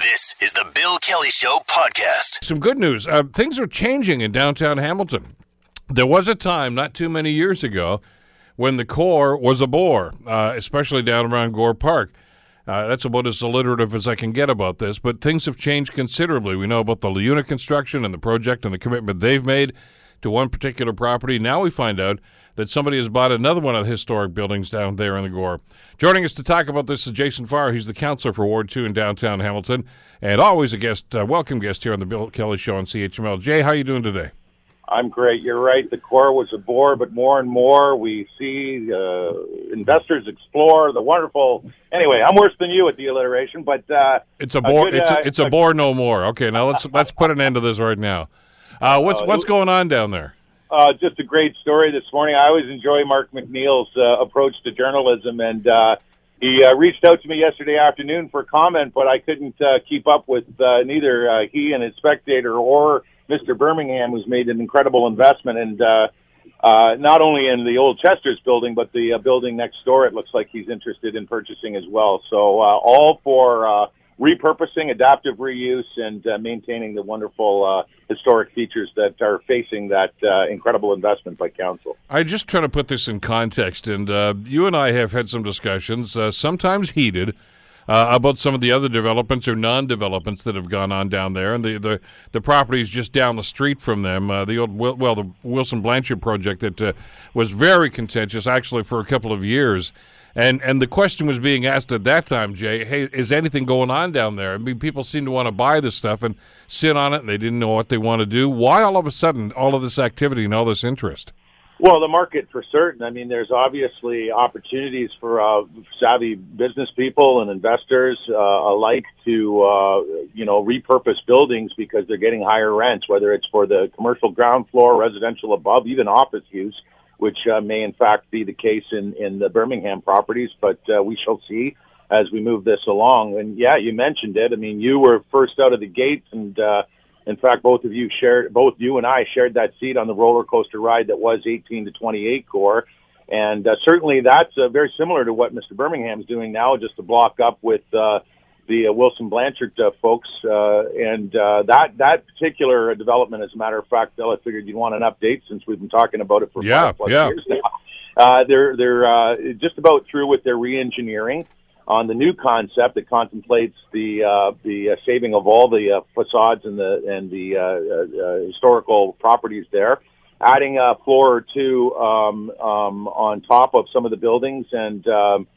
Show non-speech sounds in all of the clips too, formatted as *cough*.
This is the Bill Kelly Show podcast. Some good news. Uh, things are changing in downtown Hamilton. There was a time not too many years ago when the core was a bore, uh, especially down around Gore Park. Uh, that's about as alliterative as I can get about this, but things have changed considerably. We know about the LiUNA construction and the project and the commitment they've made to one particular property. Now we find out that somebody has bought another one of the historic buildings down there in the Gore. Joining us to talk about this is Jason Farr. He's the counselor for Ward 2 in downtown Hamilton, and always a guest, uh, welcome guest here on the Bill Kelly Show on CHML. Jay, how are you doing today? I'm great. You're right. The core was a bore, but more and more we see uh, investors explore the wonderful. Anyway, I'm worse than you at the alliteration, but uh, it's a bore. Good, it's, a, uh, it's a, a bore no more. Okay, now let's let's put an end to this right now. Uh, what's uh, what's going on down there? Uh, just a great story this morning. I always enjoy Mark McNeil's uh, approach to journalism, and uh, he uh, reached out to me yesterday afternoon for comment, but I couldn't uh, keep up with uh, neither uh, he and his spectator or Mr. Birmingham, who's made an incredible investment, and uh, uh, not only in the old Chester's building, but the uh, building next door. It looks like he's interested in purchasing as well. So uh, all for. Uh, repurposing, adaptive reuse, and uh, maintaining the wonderful uh, historic features that are facing that uh, incredible investment by council. I just try to put this in context, and uh, you and I have had some discussions, uh, sometimes heated. Uh, about some of the other developments or non-developments that have gone on down there, and the the, the properties just down the street from them. the old well, the Wilson Blanchard project that was very contentious, actually, for a couple of years. And and the question was being asked at that time, Jay, hey, is anything going on down there? I mean, people seem to want to buy this stuff and sit on it, and they didn't know what they want to do. Why all of a sudden all of this activity and all this interest? Well, the market for certain. I mean, there's obviously opportunities for uh, savvy business people and investors uh, alike to, uh, you know, repurpose buildings because they're getting higher rents, whether it's for the commercial ground floor, residential above, even office use which uh, may in fact be the case in, in the Birmingham properties, but uh, we shall see as we move this along. And yeah, you mentioned it. I mean, you were first out of the gate, and uh, in fact, both of you shared, both you and I shared that seat on the roller coaster ride that was 18 to 28 core. And uh, certainly that's uh, very similar to what Mr. Birmingham is doing now, just to block up with uh, the uh, Wilson Blanchard uh, folks, uh, and uh, that that particular development, as a matter of fact, Bill, I figured you'd want an update since we've been talking about it for yeah, yeah. years now. Uh, they're they're uh, just about through with their reengineering on the new concept that contemplates the uh, the uh, saving of all the uh, facades and the and the uh, uh, uh, historical properties there, adding a floor or two um, um, on top of some of the buildings, and um,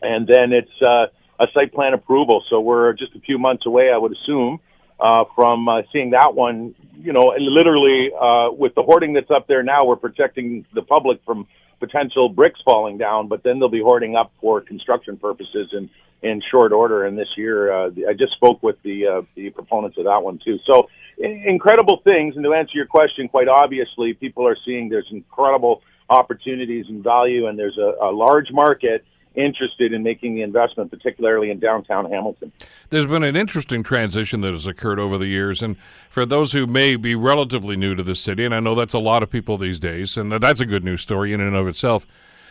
and then it's uh, a site plan approval. So we're just a few months away, I would assume, uh, from uh, seeing that one. You know, literally uh, with the hoarding that's up there now, we're protecting the public from potential bricks falling down, but then they'll be hoarding up for construction purposes in in short order. And this year, uh, I just spoke with the uh, the proponents of that one too. So incredible things. And to answer your question, quite obviously, people are seeing there's incredible opportunities and value, and there's a, a large market interested in making the investment, particularly in downtown Hamilton. There's been an interesting transition that has occurred over the years, and for those who may be relatively new to the city, and I know that's a lot of people these days, and that's a good news story in and of itself.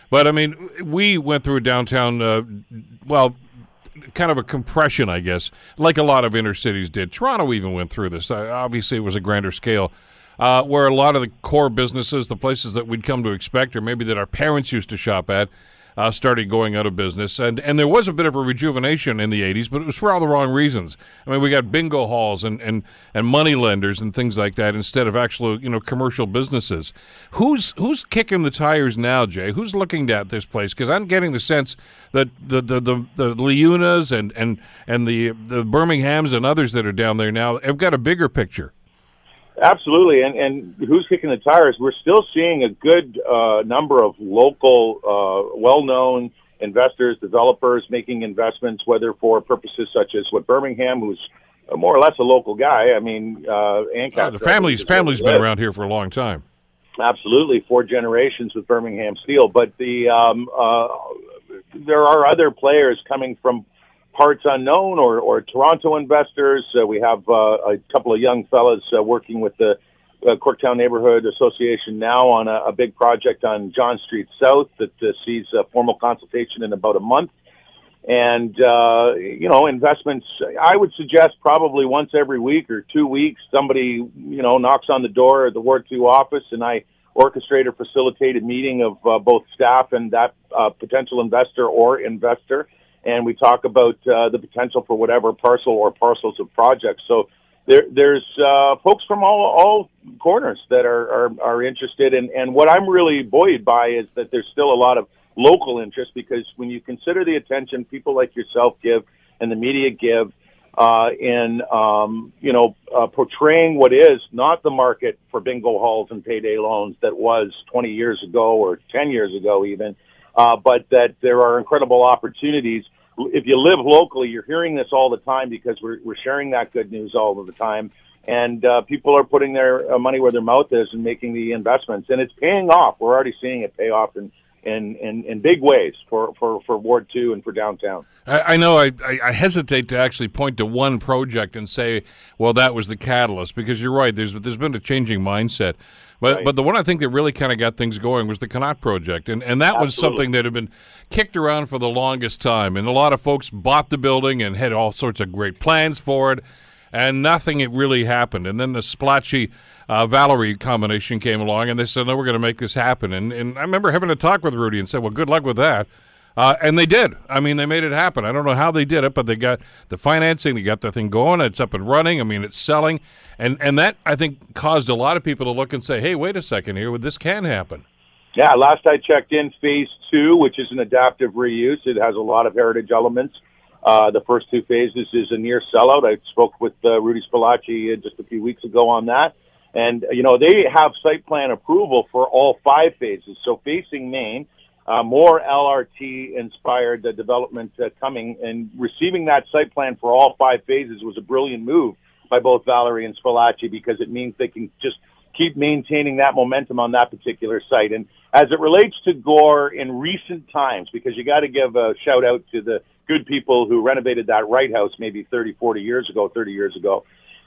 But I mean, we went through a downtown, uh, well, kind of a compression, I guess, like a lot of inner cities did. Toronto even went through this. Uh, obviously, it was a grander scale. Uh, where a lot of the core businesses, the places that we'd come to expect, or maybe that our parents used to shop at, uh, started going out of business. And, and there was a bit of a rejuvenation in the 80s, but it was for all the wrong reasons. I mean, we got bingo halls and, and, and money lenders and things like that instead of actual, you know, commercial businesses. Who's, who's kicking the tires now, Jay? Who's looking at this place? Because I'm getting the sense that the, the, the, the LiUNAs and, and, and the, the Birminghams and others that are down there now have got a bigger picture. Absolutely, and and who's kicking the tires? We're still seeing a good uh, number of local, uh, well-known investors, developers making investments, whether for purposes such as what Birmingham, who's more or less a local guy. I mean, uh, Ancaster, oh, the family's family's been around here for a long time. Absolutely, four generations with Birmingham Steel. But the um, uh, there are other players coming from parts unknown or, or Toronto investors. Uh, we have uh, a couple of young fellas uh, working with the uh, Corktown Neighborhood Association now on a, a big project on John Street South that uh, sees a formal consultation in about a month. and uh, you know investments. I would suggest probably once every week or two weeks, somebody you know knocks on the door at the Ward Two office, and I orchestrate or facilitate a meeting of uh, both staff and that uh, potential investor or investor, and we talk about uh, the potential for whatever parcel or parcels of projects. So there, there's uh, folks from all all corners that are are, are interested, and and what I'm really buoyed by is that there's still a lot of local interest because when you consider the attention people like yourself give and the media give uh, in um, you know uh, portraying what is not the market for bingo halls and payday loans that was 20 years ago or 10 years ago even, uh, but that there are incredible opportunities. If you live locally, you're hearing this all the time because we're we're sharing that good news all of the time, and uh, people are putting their uh, money where their mouth is and making the investments, and it's paying off. We're already seeing it pay off in in, in, in big ways for, for, for Ward 2 and for downtown. I, I know I, I, hesitate to actually point to one project and say, well, that was the catalyst, because you're right, there's, there's been a changing mindset. But, right. but the one I think that really kind of got things going was the Connaught project. And, and that Absolutely. was something that had been kicked around for the longest time. And a lot of folks bought the building and had all sorts of great plans for it and nothing it really happened. And then the Spallacci. uh, Valery combination came along, and they said, "No, we're going to make this happen." And and I remember having a talk with Rudy and said, "Well, good luck with that." Uh, and they did. I mean, they made it happen. I don't know how they did it, but they got the financing. They got the thing going. It's up and running. I mean, it's selling, and and that I think caused a lot of people to look and say, "Hey, wait a second here. This can happen." Yeah, last I checked in, phase two, which is an adaptive reuse, it has a lot of heritage elements. Uh, the first two phases is a near sellout. I spoke with uh, Rudy Spallacci uh, just a few weeks ago on that. And, you know, they have site plan approval for all five phases. So facing Main, uh, more LRT inspired uh, development uh, coming and receiving that site plan for all five phases was a brilliant move by both Valery and Spallacci because it means they can just keep maintaining that momentum on that particular site. And as it relates to Gore in recent times, because you got to give a shout out to the good people who renovated that Right House maybe 30, 40 years ago, 30 years ago,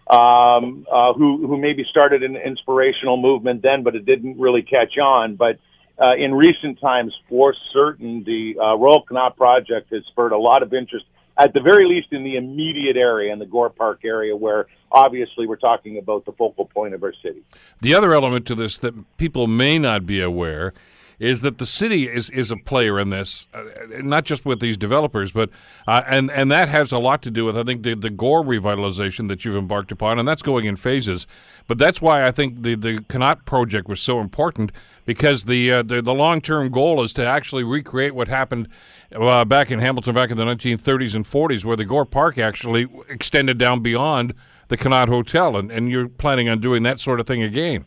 um, uh, who, who maybe started an inspirational movement then, but it didn't really catch on. But uh, in recent times, for certain, the uh, Royal Connaught Project has spurred a lot of interest, at the very least in the immediate area, in the Gore Park area, where obviously we're talking about the focal point of our city. The other element to this that people may not be aware is that the city is, is a player in this, uh, not just with these developers, but uh, and and that has a lot to do with I think the the Gore revitalization that you've embarked upon, and that's going in phases. But that's why I think the the Connaught project was so important because the uh, the, the long term goal is to actually recreate what happened uh, back in Hamilton back in the 1930s and 40s, where the Gore Park actually extended down beyond the Connaught Hotel, and, and you're planning on doing that sort of thing again.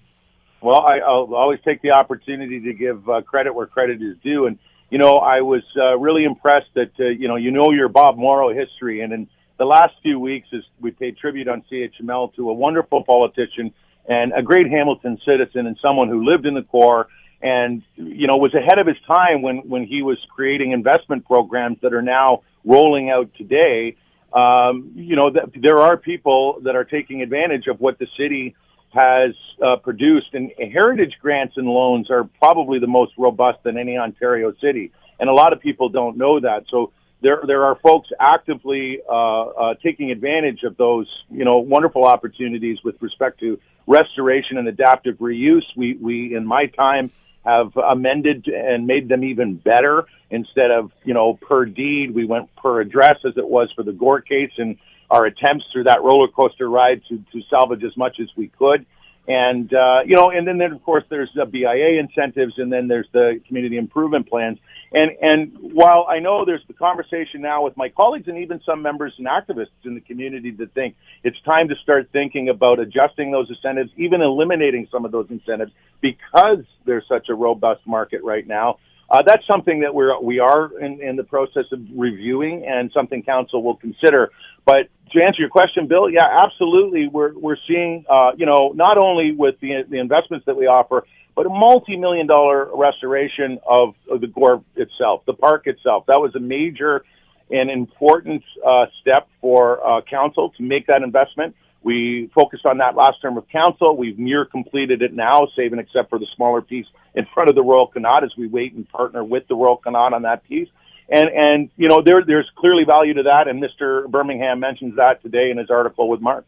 Well, I, will always take the opportunity to give uh, credit where credit is due, and you know, I was uh, really impressed that uh, you know you know your Bob Morrow history, and in the last few weeks, as we paid tribute on CHML to a wonderful politician and a great Hamilton citizen, and someone who lived in the core, and you know was ahead of his time when when he was creating investment programs that are now rolling out today. Um, you know, th- there are people that are taking advantage of what the city has uh, produced, and heritage grants and loans are probably the most robust in any Ontario city, and a lot of people don't know that. So there there are folks actively uh, uh, taking advantage of those you know wonderful opportunities with respect to restoration and adaptive reuse. We we in my time have amended and made them even better. Instead of you know per deed, we went per address as it was for the Gore case and our attempts through that roller coaster ride to, to salvage as much as we could. And, uh, you know, and then, then of course there's the BIA incentives and then there's the community improvement plans. And, and while I know there's the conversation now with my colleagues and even some members and activists in the community that think it's time to start thinking about adjusting those incentives, even eliminating some of those incentives because there's such a robust market right now. Uh, that's something that we're we are in, in the process of reviewing and something council will consider. But to answer your question, Bill, yeah, absolutely. We're we're seeing, uh, you know, not only with the the investments that we offer, but a multi-million dollar restoration of, of the Gore itself, the park itself. That was a major and important uh, step for uh, council to make that investment. We focused on that last term of council. We've near completed it now, save and except for the smaller piece in front of the Royal Connaught as we wait and partner with the Royal Connaught on that piece. And and you know there there's clearly value to that, and Mr. Birmingham mentions that today in his article with Mark.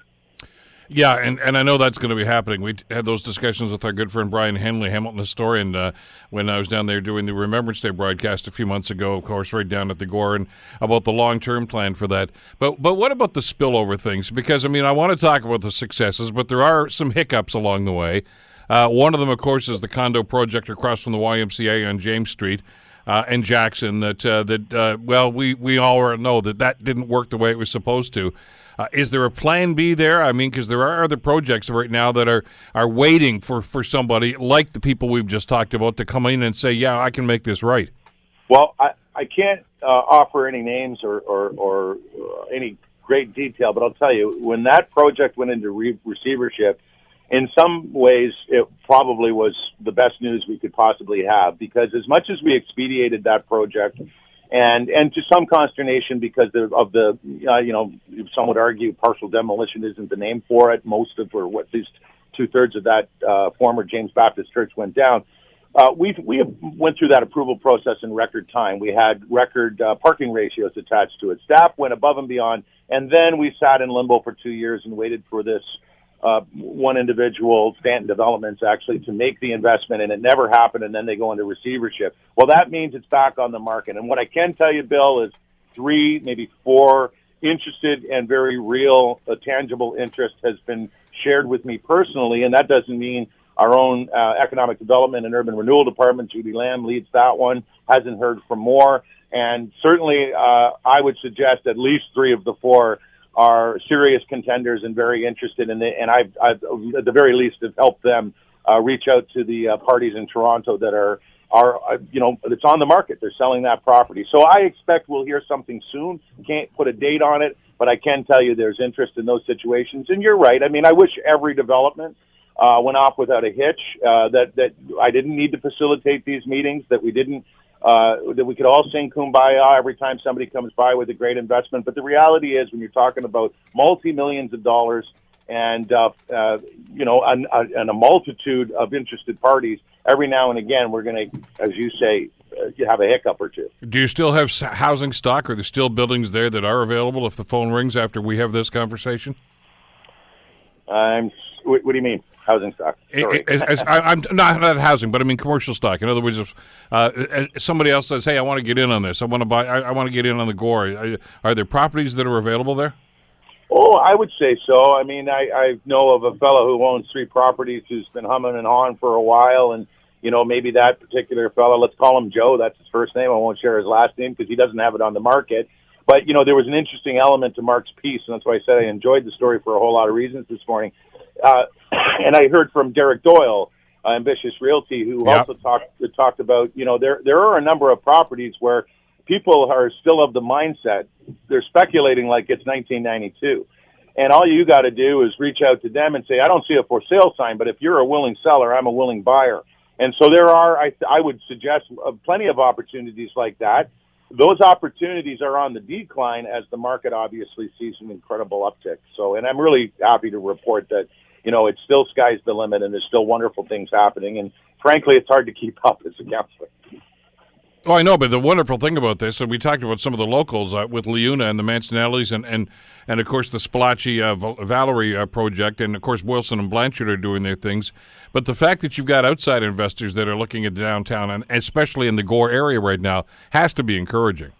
Yeah, and, and I know that's going to be happening. We had those discussions with our good friend Brian Henley, Hamilton historian, uh, when I was down there doing the Remembrance Day broadcast a few months ago, of course, right down at the Gore, and about the long term plan for that. But but what about the spillover things? Because I mean, I want to talk about the successes, but there are some hiccups along the way. Uh, one of them, of course, is the condo project across from the YMCA on James Street. Uh, and Jackson, that uh, that uh, well, we we all know that that didn't work the way it was supposed to. Uh, is there a plan B there? I mean, because there are other projects right now that are are waiting for for somebody like the people we've just talked about to come in and say, "Yeah, I can make this right." Well, I I can't uh, offer any names or or, or uh, any great detail, but I'll tell you when that project went into re- receivership. In some ways, it probably was the best news we could possibly have because as much as we expedited that project and and to some consternation because of, the uh, you know some would argue partial demolition isn't the name for it. Most of or what at least two thirds of that uh, former James Baptist Church went down. Uh, we we went through that approval process in record time. We had record uh, parking ratios attached to it. Staff went above and beyond, and then we sat in limbo for two years and waited for this one individual, Stanton Developments, actually to make the investment, and it never happened. And then they go into receivership. Well, that means it's back on the market. And what I can tell you, Bill, is three, maybe four interested and very real, uh, tangible interest has been shared with me personally, and that doesn't mean our own uh, economic development and urban renewal department, Judy Lamb, leads that one. Hasn't heard from more, and certainly uh, I would suggest at least three of the four are serious contenders and very interested in it. And I've, I've at the very least, have helped them uh, reach out to the uh, parties in Toronto that are are uh, you know it's on the market. They're selling that property, so I expect we'll hear something soon. Can't put a date on it, but I can tell you there's interest in those situations. And you're right. I mean, I wish every development uh, went off without a hitch. Uh, that that I didn't need to facilitate these meetings. That we didn't uh, that we could all sing kumbaya every time somebody comes by with a great investment. But the reality is, when you're talking about multi millions of dollars and uh, uh, you know, and, and a multitude of interested parties, every now and again, we're going to, as you say, uh, have a hiccup or two. Do you still have housing stock? Are there still buildings there that are available if the phone rings after we have this conversation? I'm. What, what do you mean? housing stock. As, as, I, am not not housing, but I mean commercial stock. In other words, if uh, somebody else says, "Hey, I want to get in on this. I want to buy. I, I want to get in on the Gore." Are, are, there properties that are available there? Oh, I would say so. I mean, I, I know of a fellow who owns three properties who's been humming and hawing for a while, and you know, maybe that particular fellow, let's call him Joe. That's his first name. I won't share his last name because he doesn't have it on the market. But you know, there was an interesting element to Mark's piece, and that's why I said I enjoyed the story for a whole lot of reasons this morning. Uh, *clears throat* and I heard from Derek Doyle, uh, Ambitious Realty, who yep. also talked talked about you know there there are a number of properties where people are still of the mindset they're speculating like it's 1992. And all you got to do is reach out to them and say, I don't see a for sale sign, but if you're a willing seller, I'm a willing buyer. And so there are, I, I would suggest, uh, plenty of opportunities like that. Those opportunities are on the decline as the market obviously sees an incredible uptick. So, and I'm really happy to report that you know, it's still sky's the limit and there's still wonderful things happening. And frankly, it's hard to keep *laughs* up as a counselor. Oh, I know, but the wonderful thing about this, and we talked about some of the locals uh, with Liuna and the Mancinellis, and, and, and of course the Spallacci uh, Valery uh, project, and of course Wilson and Blanchard are doing their things. But the fact that you've got outside investors that are looking at downtown, and especially in the Gore area right now, has to be encouraging.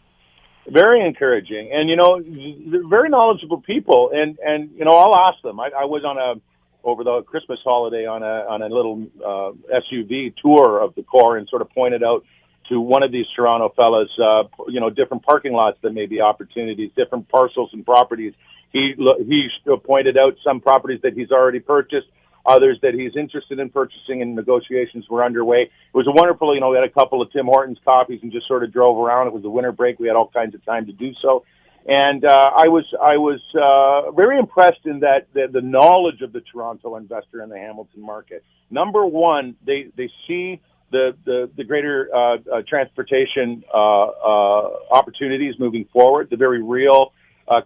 Very encouraging, and you know, they're very knowledgeable people, and and you know, I'll ask them. I, I was on a over the Christmas holiday on a on a little uh, SUV tour of the core and sort of pointed out to one of these Toronto fellas, uh, you know, different parking lots that may be opportunities, different parcels and properties. He he pointed out some properties that he's already purchased, others that he's interested in purchasing, and negotiations were underway. It was a wonderful, you know, we had a couple of Tim Hortons coffees and just sort of drove around. It was a winter break; we had all kinds of time to do so and uh, I was I was uh, very impressed in that the, the, knowledge of the Toronto investor in the Hamilton market. Number one, they they see the the, the greater uh, uh transportation uh, uh, opportunities moving forward, the very real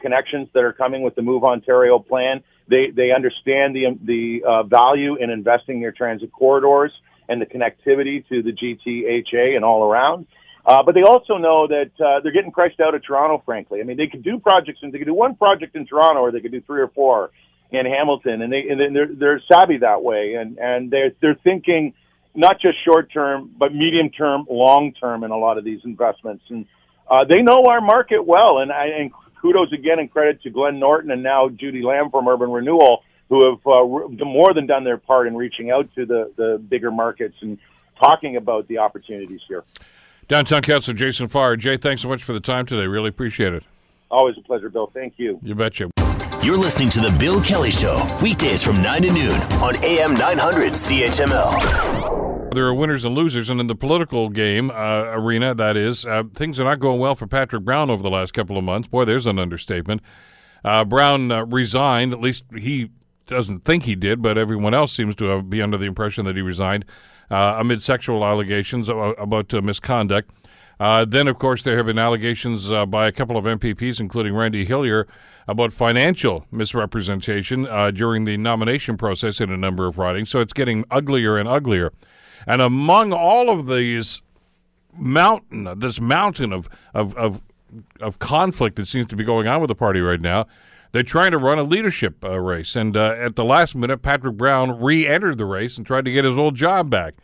connections that are coming with the Move Ontario plan. They they understand the the value in investing in your transit corridors and the connectivity to the GTHA and all around. Uh, but they also know that uh, they're getting priced out of Toronto. Frankly, I mean, they could do projects and they could do one project in Toronto, or they could do three or four in Hamilton, and they and they're they're savvy that way, and and they're they're thinking not just short term, but medium term, long term in a lot of these investments, and uh, they know our market well. And I and kudos again and credit to Glenn Norton and now Judy Lamb from Urban Renewal, who have uh, more than done their part in reaching out to the the bigger markets and talking about the opportunities here. Downtown Councilor Jason Farr. Jay, thanks so much for the time today. Really appreciate it. Always a pleasure, Bill. Thank you. You betcha. You're listening to The Bill Kelly Show, weekdays from 9 to noon on AM 900 CHML. There are winners and losers, and in the political game uh, arena, that is, uh, things are not going well for Patrick Brown over the last couple of months. Boy, there's an understatement. Uh, Brown uh, resigned, at least he doesn't think he did, but everyone else seems to be under the impression that he resigned amid sexual allegations about uh, misconduct. Uh, then, of course, there have been allegations uh, by a couple of MPPs, including Randy Hillier, about financial misrepresentation uh, during the nomination process in a number of ridings. So it's getting uglier and uglier. And among all of these mountain, this mountain of, of, of, of conflict that seems to be going on with the party right now, they're trying to run a leadership uh, race. And uh, at the last minute, Patrick Brown re entered the race and tried to get his old job back.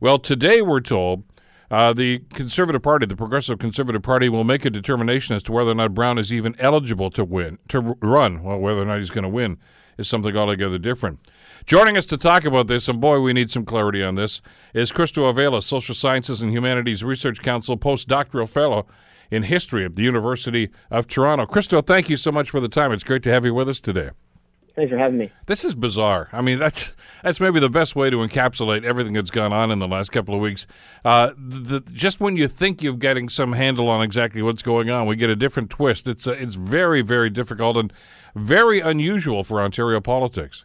Well, today we're told uh, the Conservative Party, the Progressive Conservative Party, will make a determination as to whether or not Brown is even eligible to win, to run. Well, whether or not he's going to win is something altogether different. Joining us to talk about this, and boy, we need some clarity on this, is Christo Aivalis, Social Sciences and Humanities Research Council postdoctoral fellow in history at the University of Toronto. Christo, thank you so much for the time. It's great to have you with us today. Thanks for having me. This is bizarre. I mean, that's that's maybe the best way to encapsulate everything that's gone on in the last couple of weeks. Uh, the, just when you think you're getting some handle on exactly what's going on, we get a different twist. It's uh, it's very very difficult and very unusual for Ontario politics.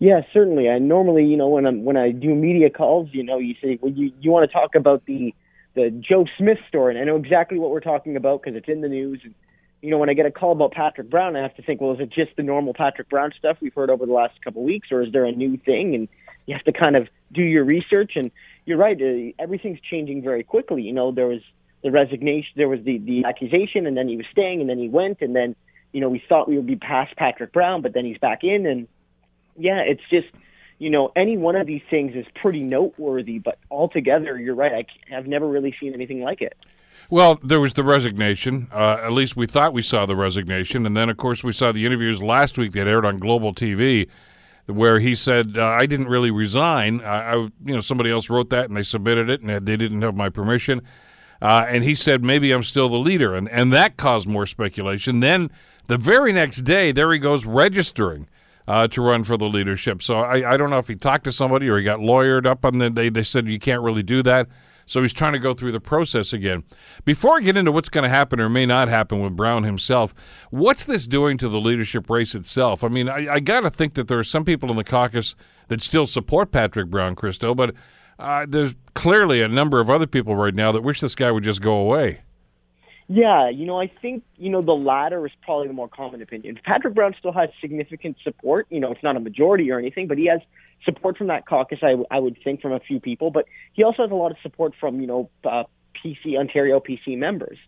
Yeah, certainly. I normally, you know, when I'm when I do media calls, you know, you say, well, you you want to talk about the the Joe Smith story, and I know exactly what we're talking about because it's in the news. And, you know, when I get a call about Patrick Brown, I have to think, well, is it just the normal Patrick Brown stuff we've heard over the last couple of weeks, or is there a new thing? And you have to kind of do your research. And you're right, uh, everything's changing very quickly. You know, there was the resignation, there was the the accusation, and then he was staying, and then he went, and then you know we thought we would be past Patrick Brown, but then he's back in, and yeah, it's just you know any one of these things is pretty noteworthy, but altogether, you're right. I, I've never really seen anything like it. Well, there was the resignation. Uh, at least we thought we saw the resignation, and then of course we saw the interviews last week that aired on Global TV, where he said uh, I didn't really resign. I, I, you know, somebody else wrote that and they submitted it, and they didn't have my permission. Uh, and he said maybe I'm still the leader, and and that caused more speculation. Then the very next day, there he goes registering. Uh, to run for the leadership. So I, I don't know if he talked to somebody or he got lawyered up the they they said you can't really do that. So he's trying to go through the process again. Before I get into what's going to happen or may not happen with Brown himself, what's this doing to the leadership race itself? I mean, I, I got to think that there are some people in the caucus that still support Patrick Brown, Christo, but uh, there's clearly a number of other people right now that wish this guy would just go away. Yeah, you know, I think, you know, the latter is probably the more common opinion. Patrick Brown still has significant support. You know, it's not a majority or anything, but he has support from that caucus, I, I would think, from a few people. But he also has a lot of support from, you know, uh, PC, Ontario PC members.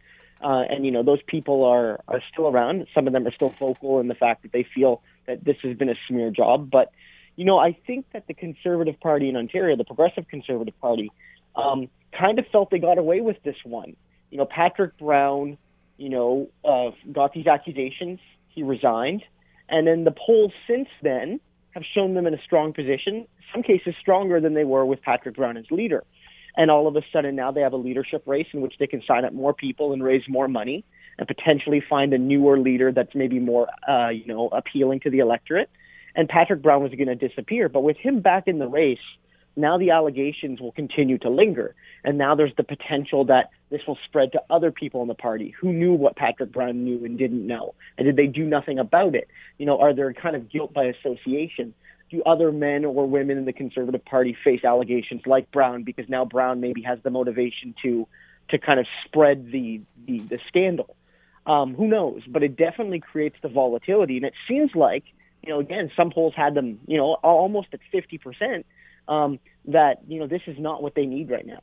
Uh, and, you know, those people are, are still around. Some of them are still vocal in the fact that they feel that this has been a smear job. But, you know, I think that the Conservative Party in Ontario, the Progressive Conservative Party, um, kind of felt they got away with this one you know, Patrick Brown, you know, uh, got these accusations. He resigned. And then the polls since then have shown them in a strong position, some cases stronger than they were with Patrick Brown as leader. And all of a sudden now they have a leadership race in which they can sign up more people and raise more money and potentially find a newer leader that's maybe more, uh, you know, appealing to the electorate. And Patrick Brown was going to disappear. But with him back in the race, now the allegations will continue to linger. And now there's the potential that this will spread to other people in the party who knew what Patrick Brown knew and didn't know. And did they do nothing about it? You know, are there kind of guilt by association? Do other men or women in the Conservative Party face allegations like Brown because now Brown maybe has the motivation to to kind of spread the the, the scandal? Um, who knows? But it definitely creates the volatility, and it seems like you know again some polls had them you know almost at fifty percent um, that you know this is not what they need right now.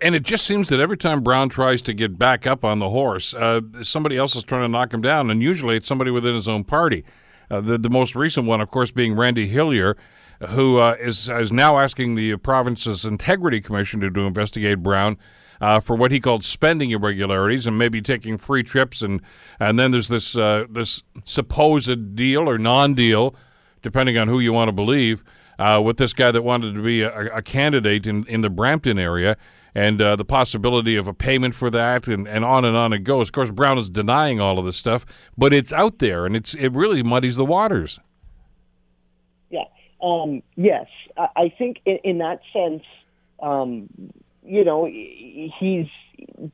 And it just seems that every time Brown tries to get back up on the horse, uh, somebody else is trying to knock him down, and usually it's somebody within his own party. Uh, the, the most recent one, of course, being Randy Hillier, who uh, is is now asking the province's Integrity Commission to, to investigate Brown uh, for what he called spending irregularities and maybe taking free trips and and then there's this uh, this supposed deal or non-deal, depending on who you want to believe, uh, with this guy that wanted to be a, a candidate in in the Brampton area. And uh, the possibility of a payment for that, and, and on and on it goes. Of course, Brown is denying all of this stuff, but it's out there, and it's it really muddies the waters. Yeah. Um, yes, I, I think in, in that sense, um, you know, he's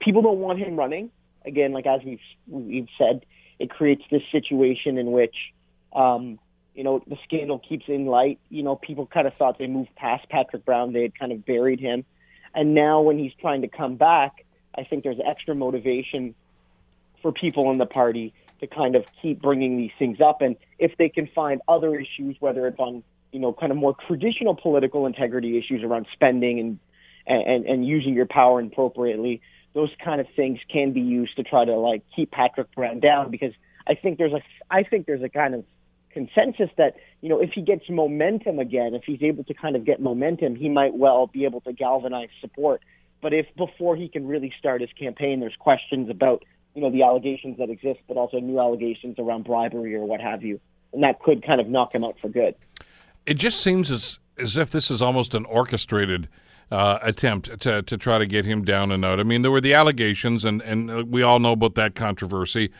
people don't want him running. Again, like as we've we've said, it creates this situation in which, um, you know, the scandal keeps in light. You know, people kind of thought they moved past Patrick Brown; they had kind of buried him, and now when he's trying to come back, I think there's extra motivation for people in the party to kind of keep bringing these things up, and if they can find other issues, whether it's on you know, kind of more traditional political integrity issues around spending and and, and using your power appropriately, those kind of things can be used to try to like keep Patrick Brown down because I think there's a I think there's a kind of consensus that you know if he gets momentum again, if he's able to kind of get momentum, he might well be able to galvanize support. But if before he can really start his campaign, there's questions about you know the allegations that exist, but also new allegations around bribery or what have you, and that could kind of knock him out for good. It just seems as as if this is almost an orchestrated uh, attempt to, to try to get him down and out. I mean, there were the allegations, and, and we all know about that controversy.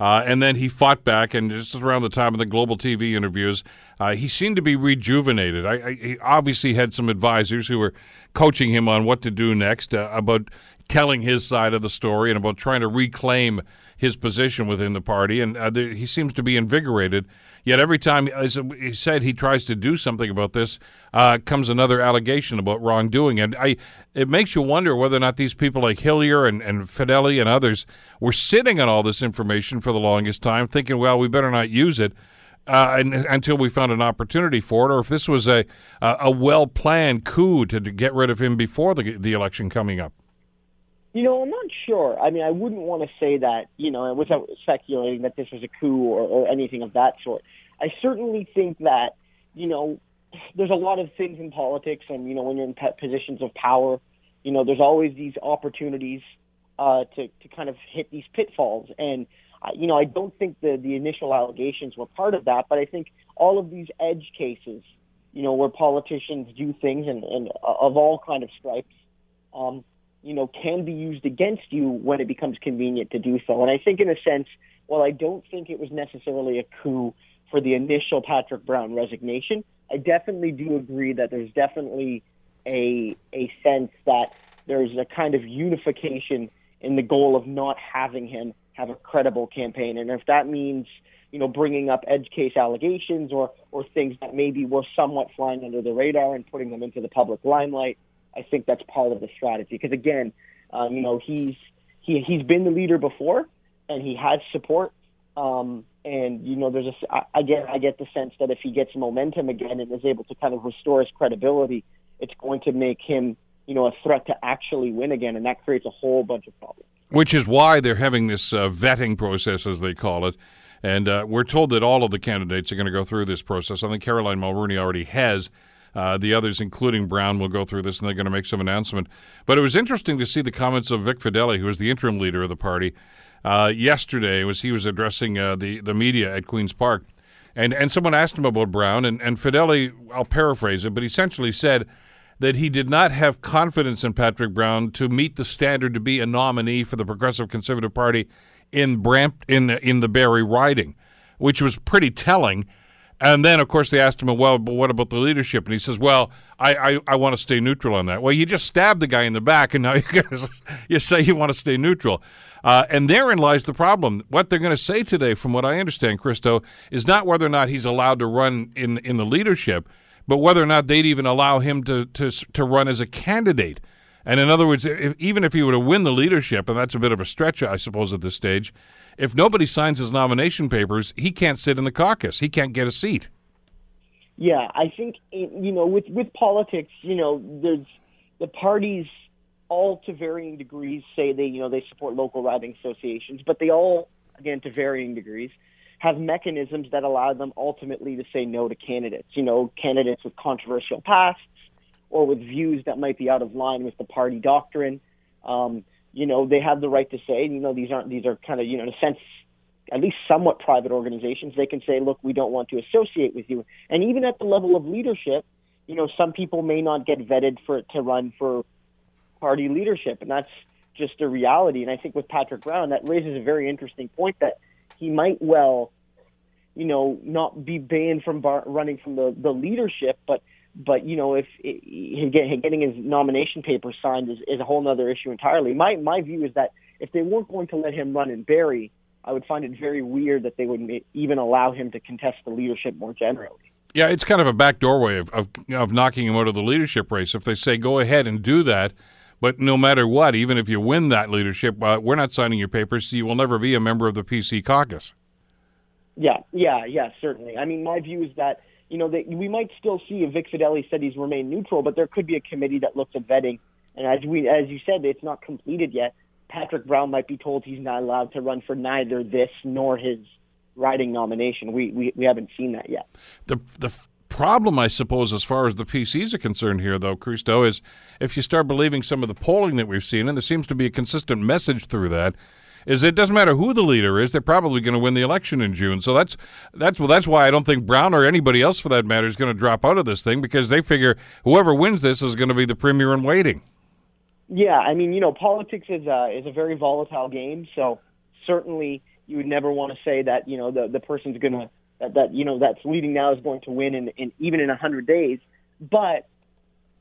Uh, and then he fought back, and just around the time of the Global TV interviews, uh, he seemed to be rejuvenated. I, I, he obviously had some advisors who were coaching him on what to do next uh, about telling his side of the story and about trying to reclaim his position within the party. And uh, there, he seems to be invigorated. Yet every time, as he said, he tries to do something about this, uh, comes another allegation about wrongdoing. And I, it makes you wonder whether or not these people like Hillier and, and Fedeli and others were sitting on all this information for the longest time, thinking, well, we better not use it. Uh, and, until we found an opportunity for it, or if this was a a well planned coup to, to get rid of him before the the election coming up. You know, I'm not sure. I mean, I wouldn't want to say that, you know, without speculating that this was a coup or, or anything of that sort. I certainly think that, you know, there's a lot of things in politics, and you know, when you're in positions of power, you know, there's always these opportunities uh, to to kind of hit these pitfalls. And uh, you know, I don't think the the initial allegations were part of that, but I think all of these edge cases, you know, where politicians do things and, and uh, of all kind of stripes, um, you know, can be used against you when it becomes convenient to do so. And I think, in a sense, while I don't think it was necessarily a coup for the initial Patrick Brown resignation, I definitely do agree that there's definitely a a sense that there's a kind of unification in the goal of not having him have a credible campaign. And if that means, you know, bringing up edge case allegations or or things that maybe were somewhat flying under the radar and putting them into the public limelight, I think that's part of the strategy. Because again, um, you know, he's he he's been the leader before, and he has support. Um, and you know, there's a I, again, I get the sense that if he gets momentum again and is able to kind of restore his credibility, it's going to make him you know a threat to actually win again, and that creates a whole bunch of problems. Which is why they're having this uh, vetting process, as they call it. And uh, we're told that all of the candidates are going to go through this process. I think Caroline Mulroney already has. Uh, the others, including Brown, will go through this, and they're going to make some announcement. But it was interesting to see the comments of Vic Fedeli, who is the interim leader of the party, uh, yesterday. Was he was addressing uh, the the media at Queens Park, and and someone asked him about Brown, and and Fedeli, I'll paraphrase it, but essentially said that he did not have confidence in Patrick Brown to meet the standard to be a nominee for the Progressive Conservative Party in Bramp in in the Barrie riding, which was pretty telling. And then, of course, they asked him, well, but what about the leadership? And he says, well, I, I, I want to stay neutral on that. Well, you just stabbed the guy in the back, and now *laughs* you, you say you want to stay neutral. Uh, and therein lies the problem. What they're going to say today, from what I understand, Christo, is not whether or not he's allowed to run in, in the leadership, but whether or not they'd even allow him to, to, to run as a candidate. And in other words, if, even if he were to win the leadership, and that's a bit of a stretch, I suppose, at this stage, if nobody signs his nomination papers, he can't sit in the caucus. He can't get a seat. Yeah, I think you know with with politics, you know, there's the parties all to varying degrees say they, you know, they support local riding associations, but they all, again, to varying degrees, have mechanisms that allow them ultimately to say no to candidates. You know, candidates with controversial pasts or with views that might be out of line with the party doctrine. Um, you know, they have the right to say, you know, these aren't these are kind of, you know, in a sense, at least somewhat private organizations. They can say, look, we don't want to associate with you. And even at the level of leadership, you know, some people may not get vetted for to run for party leadership, and that's just a reality. And I think with Patrick Brown, that raises a very interesting point that he might well, you know, not be banned from bar- running from the the leadership, but but you know, if it, getting his nomination papers signed is, is a whole other issue entirely. My my view is that if they weren't going to let him run in Barrie, I would find it very weird that they would even allow him to contest the leadership more generally. Yeah, it's kind of a back doorway of, of, of knocking him out of the leadership race. If they say go ahead and do that, but no matter what, even if you win that leadership, uh, we're not signing your papers, so you will never be a member of the PC caucus. Yeah, yeah, yeah, certainly. I mean, my view is that you know, they, we might still see if Vic Fedeli said he's remained neutral, but there could be a committee that looks at vetting. And as we, as you said, it's not completed yet. Patrick Brown might be told he's not allowed to run for neither this nor his riding nomination. We we, we haven't seen that yet. The the problem, I suppose, as far as the PCs are concerned here, though, Christo, is if you start believing some of the polling that we've seen, and there seems to be a consistent message through that, is it doesn't matter who the leader is; they're probably going to win the election in June. So that's that's well, that's why I don't think Brown or anybody else, for that matter, is going to drop out of this thing because they figure whoever wins this is going to be the premier in waiting. Yeah, I mean, you know, politics is a is a very volatile game. So certainly, you would never want to say that you know the the person's going to that, that you know that's leading now is going to win in, in even in a hundred days. But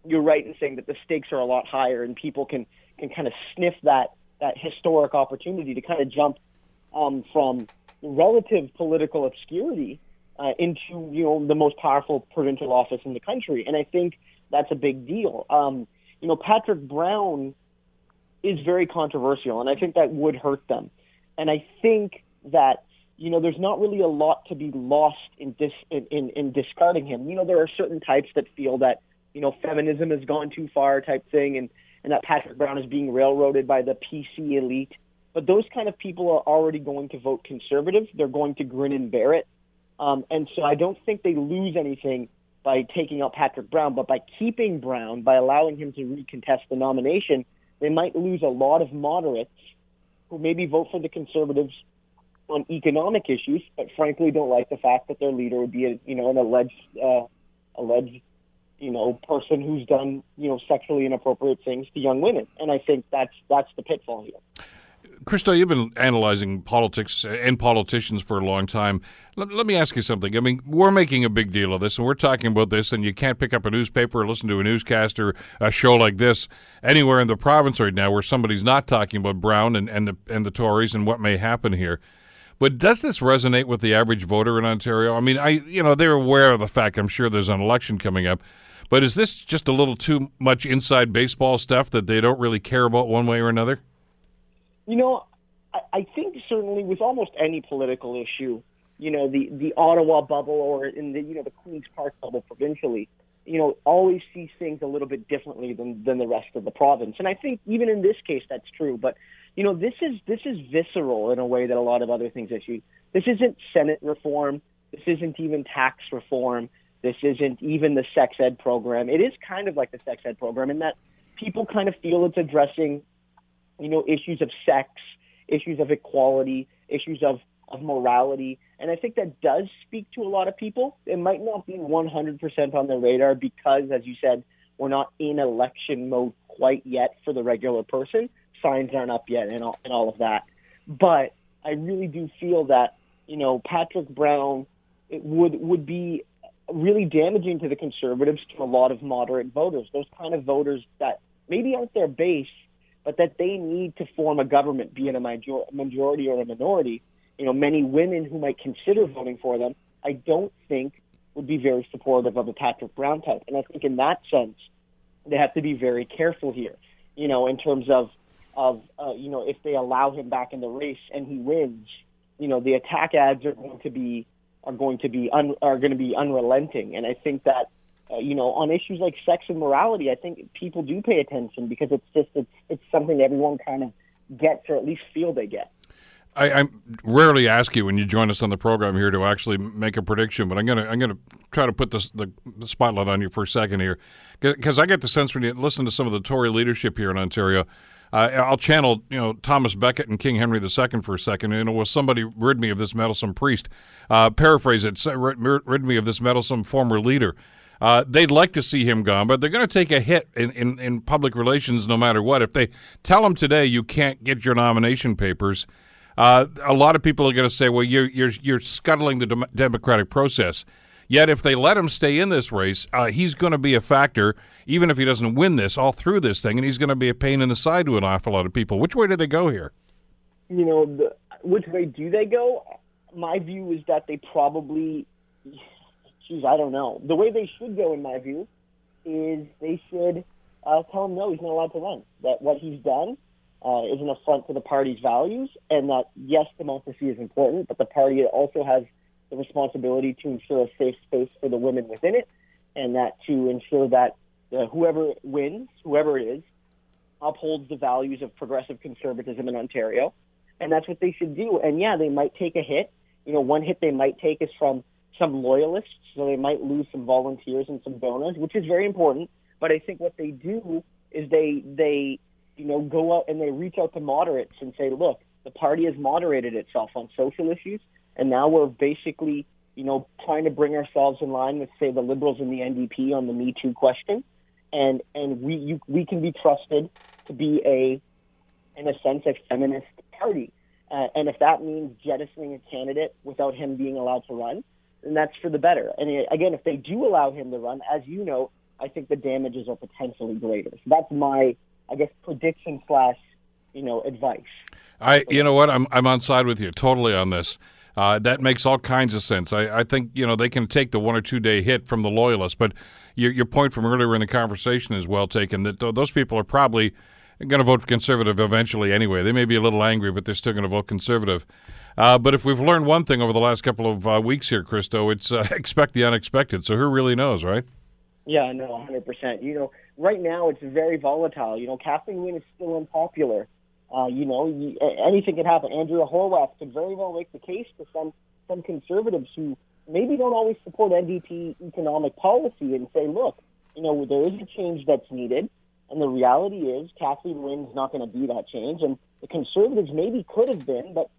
you're right in saying that the stakes are a lot higher, and people can can kind of sniff that that historic opportunity to kind of jump um, from relative political obscurity uh, into you know the most powerful provincial office in the country, and I think that's a big deal. Um, you know, Patrick Brown is very controversial, and I think that would hurt them. And I think that you know there's not really a lot to be lost in dis in, in, in discarding him. You know, there are certain types that feel that you know feminism has gone too far, type thing, and and that Patrick Brown is being railroaded by the PC elite. But those kind of people are already going to vote conservative. They're going to grin and bear it. Um, and so I don't think they lose anything by taking out Patrick Brown, but by keeping Brown, by allowing him to recontest the nomination, they might lose a lot of moderates who maybe vote for the conservatives on economic issues, but frankly don't like the fact that their leader would be, a, you know, an alleged uh, alleged you know, person who's done, you know, sexually inappropriate things to young women. And I think that's that's the pitfall here. Christo, you've been analyzing politics and politicians for a long time. Let, let, me ask you something. I mean, we're making a big deal of this, and we're talking about this, and you can't pick up a newspaper or listen to a newscast or a show like this anywhere in the province right now where somebody's not talking about Brown and, and the and the Tories and what may happen here. But does this resonate with the average voter in Ontario? I mean, I you know they're aware of the fact. I'm sure there's an election coming up, but is this just a little too much inside baseball stuff that they don't really care about one way or another? You know, I, I think certainly with almost any political issue, you know, the, the Ottawa bubble or in the, you know, the Queen's Park bubble provincially, you know, always sees things a little bit differently than, than the rest of the province. And I think even in this case, that's true. But, you know, this is, this is visceral in a way that a lot of other things issue. This isn't Senate reform. This isn't even tax reform. This isn't even the sex ed program. It is kind of like the sex ed program in that people kind of feel it's addressing, you know, issues of sex, issues of equality, issues of, of morality. And I think that does speak to a lot of people. It might not be 100% on their radar because, as you said, we're not in election mode quite yet for the regular person. Signs aren't up yet and all, and all of that. But I really do feel that, you know, Patrick Brown it would would be really damaging to the conservatives, to a lot of moderate voters, those kind of voters that maybe aren't their base, but that they need to form a government, be it a major- majority or a minority. You know, many women who might consider voting for them, I don't think would be very supportive of a Patrick Brown type. And I think in that sense, they have to be very careful here, you know, in terms of, of uh, you know, if they allow him back in the race and he wins, you know, the attack ads are going to be are going to be un, are going to be unrelenting. And I think that uh, you know, on issues like sex and morality, I think people do pay attention because it's just it's it's something everyone kind of gets or at least feel they get. I, I, rarely ask you when you join us on the program here to actually make a prediction, but I'm gonna I'm gonna try to put this, the, the spotlight on you for a second here, because I get the sense when you listen to some of the Tory leadership here in Ontario. Uh, I'll channel, you know, Thomas Becket and King Henry II for a second. You know, will somebody rid me of this meddlesome priest? Uh, paraphrase it, rid me of this meddlesome former leader. Uh, they'd like to see him gone, but they're going to take a hit in, in, in public relations no matter what. If they tell him today you can't get your nomination papers, uh, a lot of people are going to say, well, you're, you're, you're scuttling the dem- democratic process. Yet, if they let him stay in this race, uh, he's going to be a factor, even if he doesn't win this, all through this thing, and he's going to be a pain in the side to an awful lot of people. Which way do they go here? You know, the, which way do they go? My view is that they probably geez, I don't know. The way they should go, in my view, is they should uh, tell him no, he's not allowed to run. That what he's done uh, is an affront to the party's values, and that yes, democracy is important, but the party also has the responsibility to ensure a safe space for the women within it, and that to ensure that uh, whoever wins, whoever it is, upholds the values of progressive conservatism in Ontario, and that's what they should do. And yeah, they might take a hit. You know, one hit they might take is from some loyalists, so they might lose some volunteers and some donors, which is very important. But I think what they do is they they you know go out and they reach out to moderates and say, look, the party has moderated itself on social issues, and now we're basically you know trying to bring ourselves in line with say the liberals and the NDP on the Me Too question, and and we you, we can be trusted to be a in a sense a feminist party. Uh, and if that means jettisoning a candidate without him being allowed to run, then that's for the better. And again, if they do allow him to run, as you know, I think the damages are potentially greater. So that's my, I guess, prediction slash, you know, advice. I, you know what, I'm I'm on side with you totally on this. Uh, that makes all kinds of sense. I, I think you know they can take the one or two day hit from the loyalists, but your your point from earlier in the conversation is well taken. That th- those people are probably going to vote conservative eventually anyway. They may be a little angry, but they're still going to vote conservative. Uh, but if we've learned one thing over the last couple of uh, weeks here, Christo, it's uh, *laughs* expect the unexpected. So who really knows, right? Yeah, no, 100%. You know, right now it's very volatile. You know, Kathleen Wynne is still unpopular. Uh, you know, you, anything can happen. Andrea Horwath could very well make the case to some some conservatives who maybe don't always support NDP economic policy and say, look, you know, there is a change that's needed. And the reality is Kathleen Wynne's not going to be that change. And the conservatives maybe could have been, but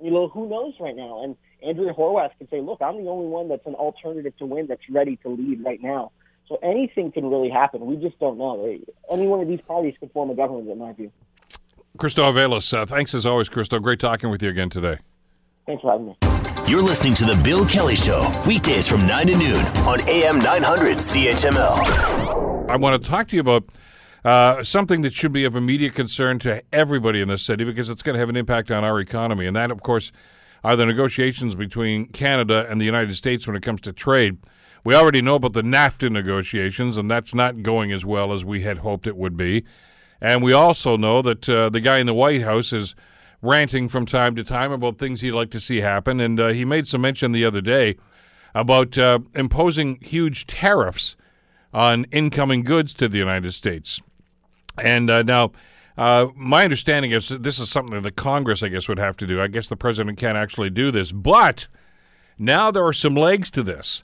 you know, who knows right now? And Andrea Horwath could say, look, I'm the only one that's an alternative to Wynne that's ready to lead right now. So anything can really happen. We just don't know. Any one of these parties could form a government, in my view. Christo Aivalis, uh, thanks as always, Christo. Great talking with you again today. Thanks for having me. You're listening to The Bill Kelly Show, weekdays from 9 to noon on AM 900 CHML. I want to talk to you about uh, something that should be of immediate concern to everybody in this city because it's going to have an impact on our economy. And that, of course, are the negotiations between Canada and the United States when it comes to trade. We already know about the NAFTA negotiations, and that's not going as well as we had hoped it would be. And we also know that uh, the guy in the White House is ranting from time to time about things he'd like to see happen. And uh, he made some mention the other day about uh, imposing huge tariffs on incoming goods to the United States. And uh, now, uh, my understanding is this is something that the Congress, I guess, would have to do. I guess the president can't actually do this. But now there are some legs to this.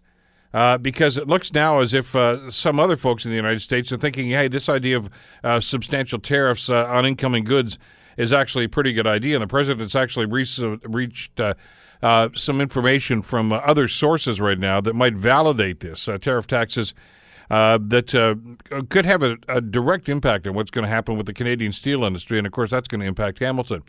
Uh, because it looks now as if uh, some other folks in the United States are thinking, hey, this idea of uh, substantial tariffs uh, on incoming goods is actually a pretty good idea. And the president's actually re- reached uh, some information from other sources right now that might validate this. tariff taxes uh, that uh, could have a, a, direct impact on what's going to happen with the Canadian steel industry, and of course that's going to impact Hamilton.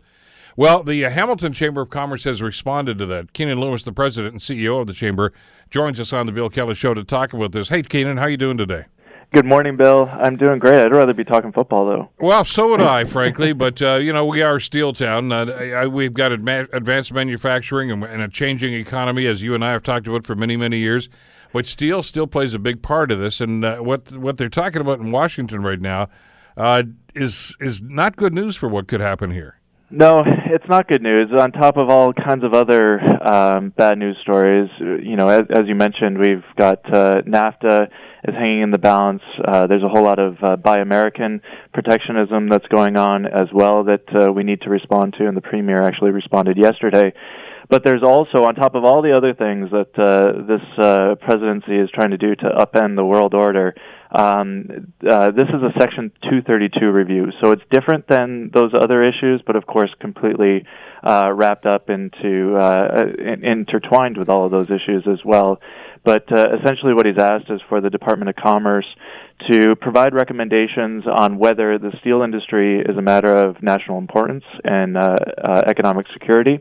Well, the uh, Hamilton Chamber of Commerce has responded to that. Keanin Loomis, the president and CEO of the chamber, joins us on the Bill Kelly Show to talk about this. Hey, Keanin, how you doing today? Good morning, Bill. I'm doing great. I'd rather be talking football, though. Well, so would I, frankly. *laughs* But uh, you know, we are steel town. Uh, I, we've got adma- advanced manufacturing and, and, a changing economy, as you and I have talked about for many, many years. But steel still plays a big part of this, and uh, what what they're talking about in Washington right now uh, is is not good news for what could happen here. No, it's not good news. On top of all kinds of other um, bad news stories, you know, as, as you mentioned, we've got uh, NAFTA is hanging in the balance. Uh, there's a whole lot of uh, Buy American protectionism that's going on as well that uh, we need to respond to, and the premier actually responded yesterday. But there's also, on top of all the other things that uh, this uh, presidency is trying to do to upend the world order, um, uh, this is a Section 232 review, so it's different than those other issues, but of course completely uh, wrapped up into uh, in- intertwined with all of those issues as well. But uh, essentially, what he's asked is for the Department of Commerce to provide recommendations on whether the steel industry is a matter of national importance and uh, uh, economic security,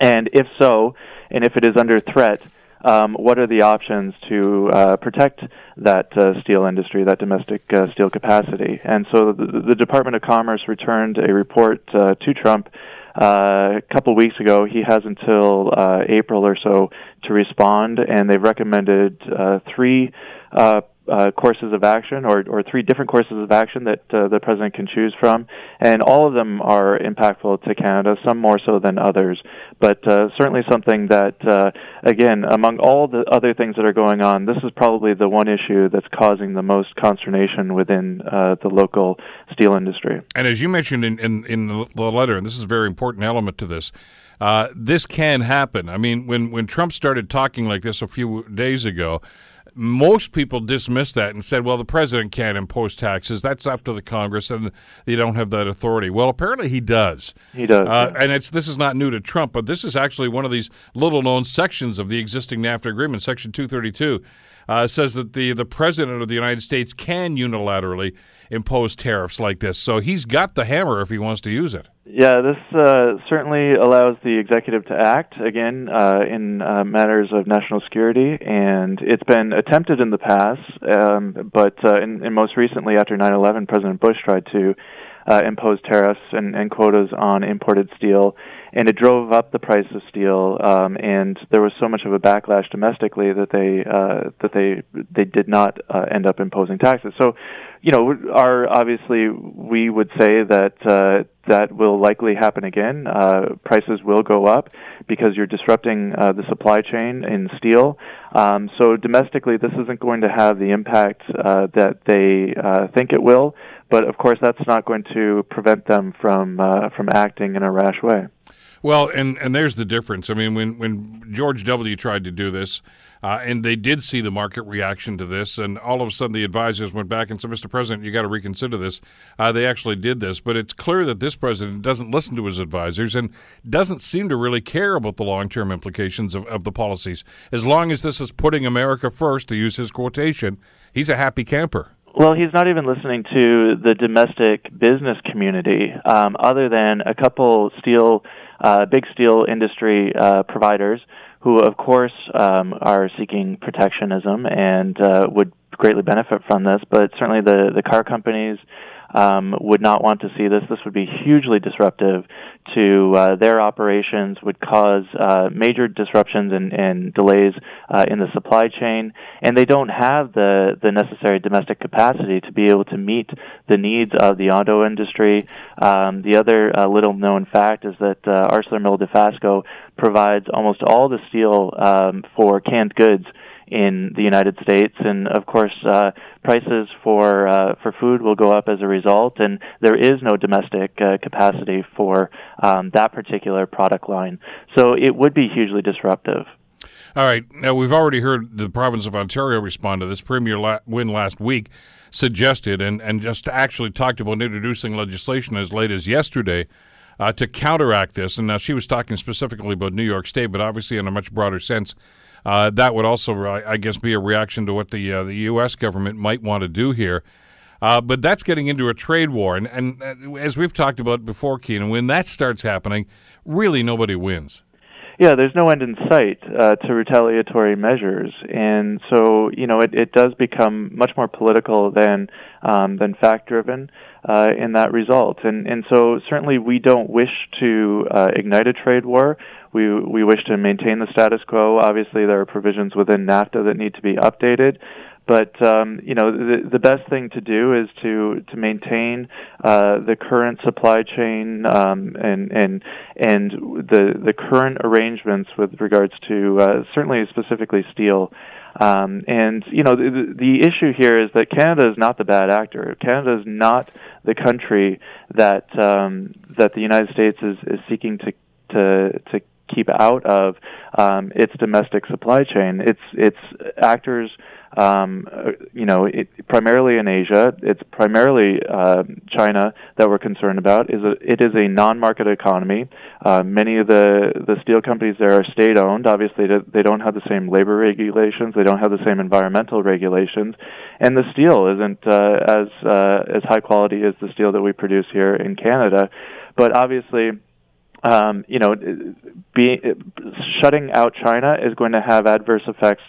and if so, and if it is under threat um, what are the options to uh, protect that uh, steel industry, that domestic uh, steel capacity? And so the, the, Department of Commerce returned a report uh, to Trump uh, a couple weeks ago. He has until uh, April or so to respond, and they've recommended three uh, courses of action or, or three different courses of action that uh, the president can choose from, and all of them are impactful to Canada, some more so than others. But uh, certainly something that, uh, again, among all the other things that are going on, this is probably the one issue that's causing the most consternation within uh, the local steel industry. And as you mentioned in, in, in the letter, and this is a very important element to this, uh, this can happen. I mean, when, when Trump started talking like this a few days ago, most people dismissed that and said, well, the president can't impose taxes. That's up to the Congress, and they don't have that authority. Well, apparently he does. He does. Uh, yeah. And it's this is not new to Trump, but this is actually one of these little known sections of the existing NAFTA agreement, Section 232. Uh, says that the, the president of the United States can unilaterally impose tariffs like this. So he's got the hammer if he wants to use it. Yeah, this uh, certainly allows the executive to act again uh, in uh, matters of national security, and it's been attempted in the past, um, but uh, in, in most recently after 9/11, President Bush tried to uh, impose tariffs and, and quotas on imported steel, and it drove up the price of steel. Um, and there was so much of a backlash domestically that they uh, that they they did not uh, end up imposing taxes. So you know, are obviously we would say that uh, that will likely happen again. Uh, prices will go up because you're disrupting uh, the supply chain in steel. Um, so domestically, this isn't going to have the impact uh, that they uh, think it will. But of course, that's not going to prevent them from uh, from acting in a rash way. Well, and and there's the difference. I mean, when when George W. tried to do this. Uh, and they did see the market reaction to this, and all of a sudden the advisors went back and said, "Mr. President, you got to reconsider this." Uh, they actually did this, but it's clear that this president doesn't listen to his advisors and doesn't seem to really care about the long-term implications of, of the policies. As long as this is putting America first, to use his quotation, he's a happy camper. Well, he's not even listening to the domestic business community, um, other than a couple steel, uh, big steel industry uh, providers who, of course, um, are seeking protectionism and uh, would greatly benefit from this. But certainly, the the car companies um, would not want to see this. This would be hugely disruptive to uh, their operations, would cause uh, major disruptions and, and delays uh, in the supply chain, and they don't have the, the necessary domestic capacity to be able to meet the needs of the auto industry. Um, the other uh, little known fact is that uh, ArcelorMittal Dofasco provides almost all the steel um, for canned goods in the United States, and of course, uh, prices for uh, for food will go up as a result. And there is no domestic uh, capacity for um, that particular product line, so it would be hugely disruptive. All right. Now we've already heard the province of Ontario respond to this. Premier la- Wynne last week suggested and and just actually talked about introducing legislation as late as yesterday. Uh, to counteract this, and now she was talking specifically about New York State, but obviously in a much broader sense, uh, that would also, I guess, be a reaction to what the uh, the U.S. government might want to do here. Uh, but that's getting into a trade war, and, and uh, as we've talked about before, Keanin, when that starts happening, really nobody wins. Yeah, there's no end in sight uh, to retaliatory measures, and so you know it, it does become much more political than um, than fact driven uh, in that result. And and so certainly we don't wish to uh, ignite a trade war. We we wish to maintain the status quo. Obviously, there are provisions within NAFTA that need to be updated, But um, you know, the, the best thing to do is to to maintain uh, the current supply chain um, and and and the the current arrangements with regards to uh, certainly specifically steel. Um, and you know, the, the issue here is that Canada is not the bad actor. Canada is not the country that um, that the United States is, is seeking to to to keep out of um, its domestic supply chain. It's it's actors um, uh, you know, it, primarily in Asia. It's primarily uh, China that we're concerned about. Is it is a non-market economy. Uh, many of the the steel companies there are state-owned. Obviously, they don't have the same labor regulations. They don't have the same environmental regulations, and the steel isn't uh, as uh, as high quality as the steel that we produce here in Canada. But obviously. Um, you know, being shutting out China is going to have adverse effects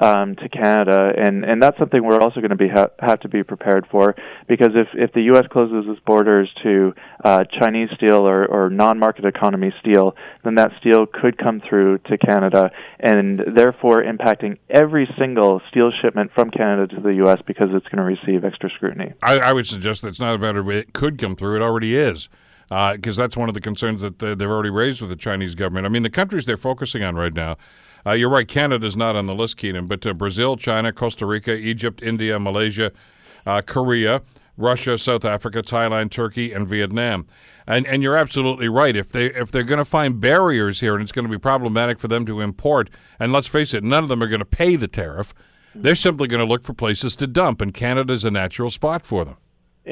um, to Canada, and and that's something we're also going to be ha- have to be prepared for because if if the U.S. closes its borders to uh, Chinese steel or, or non-market economy steel, then that steel could come through to Canada and therefore impacting every single steel shipment from Canada to the U.S. because it's going to receive extra scrutiny. I, I would suggest that it's not a matter of it could come through; it already is because uh, that's one of the concerns that they've already raised with the Chinese government. I mean, the countries they're focusing on right now uh, you're right, Canada's not on the list, Keanin, but uh, Brazil, China, Costa Rica, Egypt, India, Malaysia, uh, Korea, Russia, South Africa, Thailand, Turkey, and Vietnam. And and you're absolutely right. If they if they're going to find barriers here and it's going to be problematic for them to import, and let's face it, none of them are going to pay the tariff. They're simply going to look for places to dump, and Canada's a natural spot for them.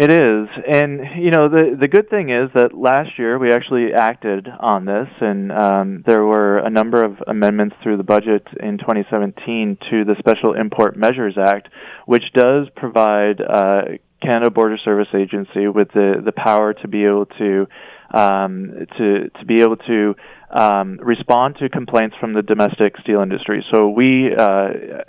It is, and you know the the good thing is that last year we actually acted on this, and um, there were a number of amendments through the budget in 2017 to the Special Import Measures Act, which does provide uh, Canada Border Service Agency with the the power to be able to um, to to be able to um, respond to complaints from the domestic steel industry. So we, uh,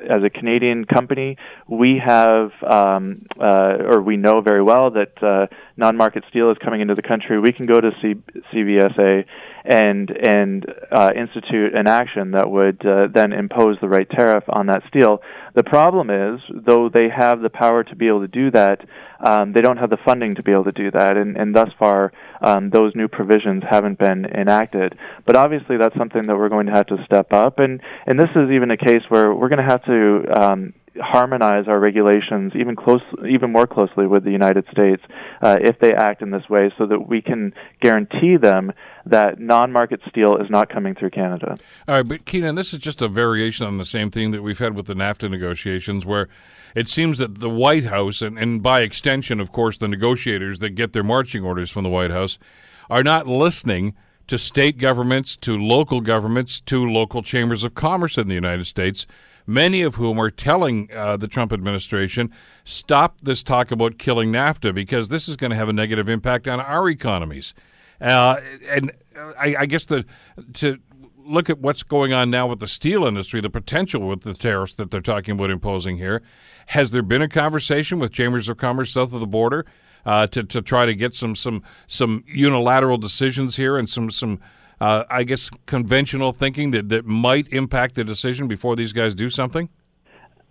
as a Canadian company, we have um, uh, or we know very well that uh, non-market steel is coming into the country. We can go to C- CBSA and and uh, institute an action that would uh, then impose the right tariff on that steel. The problem is, though they have the power to be able to do that, um, they don't have the funding to be able to do that, and, and thus far, um, those new provisions haven't been enacted. But obviously, that's something that we're going to have to step up, and and this is even a case where we're going to have to um, harmonize our regulations even close, even more closely with the United States uh, if they act in this way, so that we can guarantee them that non-market steel is not coming through Canada. All right, but Keanin, this is just a variation on the same thing that we've had with the NAFTA negotiations, where it seems that the White House, and, and by extension, of course, the negotiators that get their marching orders from the White House, are not listening to state governments, to local governments, to local chambers of commerce in the United States many of whom are telling uh, the Trump administration, stop this talk about killing NAFTA because this is going to have a negative impact on our economies. Uh, and I, I, guess the to look at what's going on now with the steel industry, the potential with the tariffs that they're talking about imposing here. Has there been a conversation with chambers of commerce south of the border uh, to to try to get some some some unilateral decisions here and some some uh, I guess, conventional thinking that, that might impact the decision before these guys do something?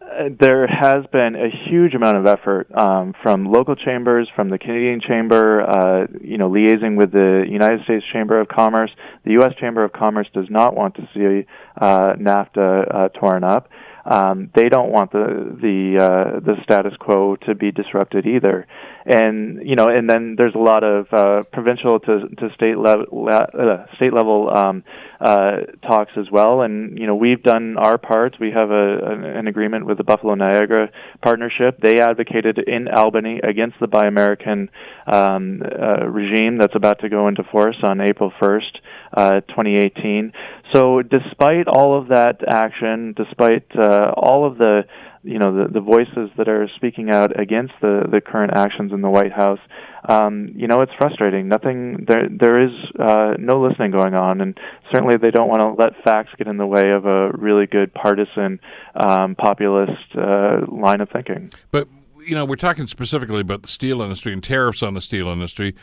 Uh, there has been a huge amount of effort um, from local chambers, from the Canadian Chamber, uh, you know, liaising with the United States Chamber of Commerce. The U.S. Chamber of Commerce does not want to see uh, NAFTA uh, torn up. Um, they don't want the the uh, the status quo to be disrupted either and you know, and then there's a lot of uh, provincial to to state level uh, state level um, uh, talks as well. And you know, we've done our part. We have a, an agreement with the Buffalo Niagara Partnership. They advocated in Albany against the Buy American um, uh, regime that's about to go into force on April 1st, uh, 2018. So, despite all of that action, despite uh, all of the you know the, the voices that are speaking out against the, the current actions in the White House, um, you know it's frustrating. Nothing there there is uh, no listening going on, and certainly they don't want to let facts get in the way of a really good partisan um, populist uh, line of thinking. But you know we're talking specifically about the steel industry and tariffs on the steel industry.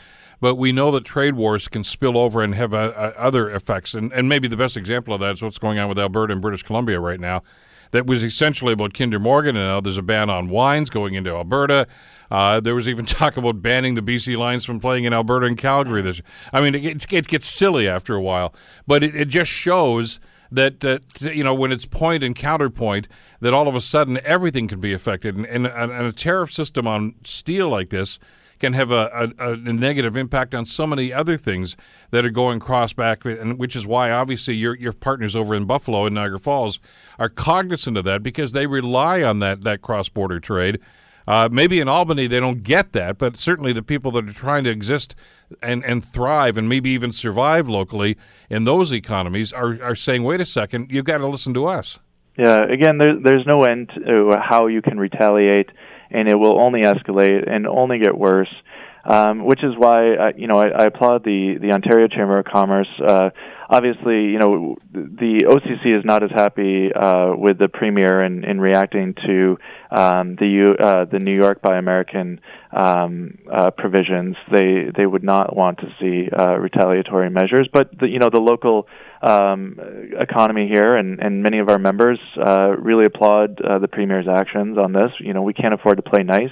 But we know that trade wars can spill over and have uh, uh other effects, and, and maybe the best example of that is what's going on with Alberta and British Columbia right now that was essentially about Kinder Morgan, and now there's a ban on wines going into Alberta. Uh, there was even *laughs* talk about banning the BC Lions from playing in Alberta and Calgary. This, I mean, it, it gets silly after a while, but it, it just shows that, that you know when it's point and counterpoint that all of a sudden everything can be affected, and, and, and a tariff system on steel like this can have a, a, a, negative impact on so many other things that are going cross back, and which is why obviously your your partners over in Buffalo and Niagara Falls are cognizant of that because they rely on that that cross border trade. Uh, maybe in Albany they don't get that, but certainly the people that are trying to exist and, and thrive and maybe even survive locally in those economies are, are saying, wait a second, you've got to listen to us. Yeah, again, there, there's no end to how you can retaliate, and it will only escalate and only get worse. Um, which is why uh, you know I, I applaud the the Ontario Chamber of Commerce. Uh, obviously, you know the OCC is not as happy uh, with the premier in, in reacting to um, the U, uh, the New York Buy American um, uh, provisions. They they would not want to see uh, retaliatory measures, but the, you know the local um, economy here, and, and many of our members uh, really applaud uh, the premier's actions on this. You know, we can't afford to play nice,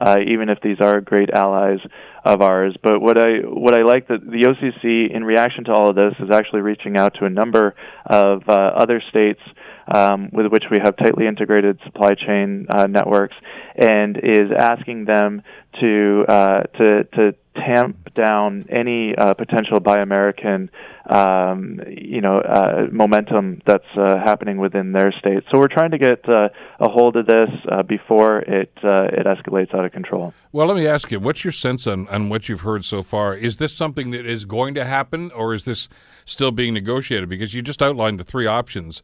uh, even if these are great allies of ours. But what I what I like that the OCC, in reaction to all of this, is actually reaching out to a number of uh, other states um, with which we have tightly integrated supply chain uh, networks, and is asking them to uh, to to tamp down any uh, potential Buy American, um, you know, uh, momentum that's uh, happening within their state. So we're trying to get uh, a hold of this uh, before it uh, it escalates out of control. Well, let me ask you, what's your sense on, on what you've heard so far? Is this something that is going to happen, or is this still being negotiated? Because you just outlined the three options.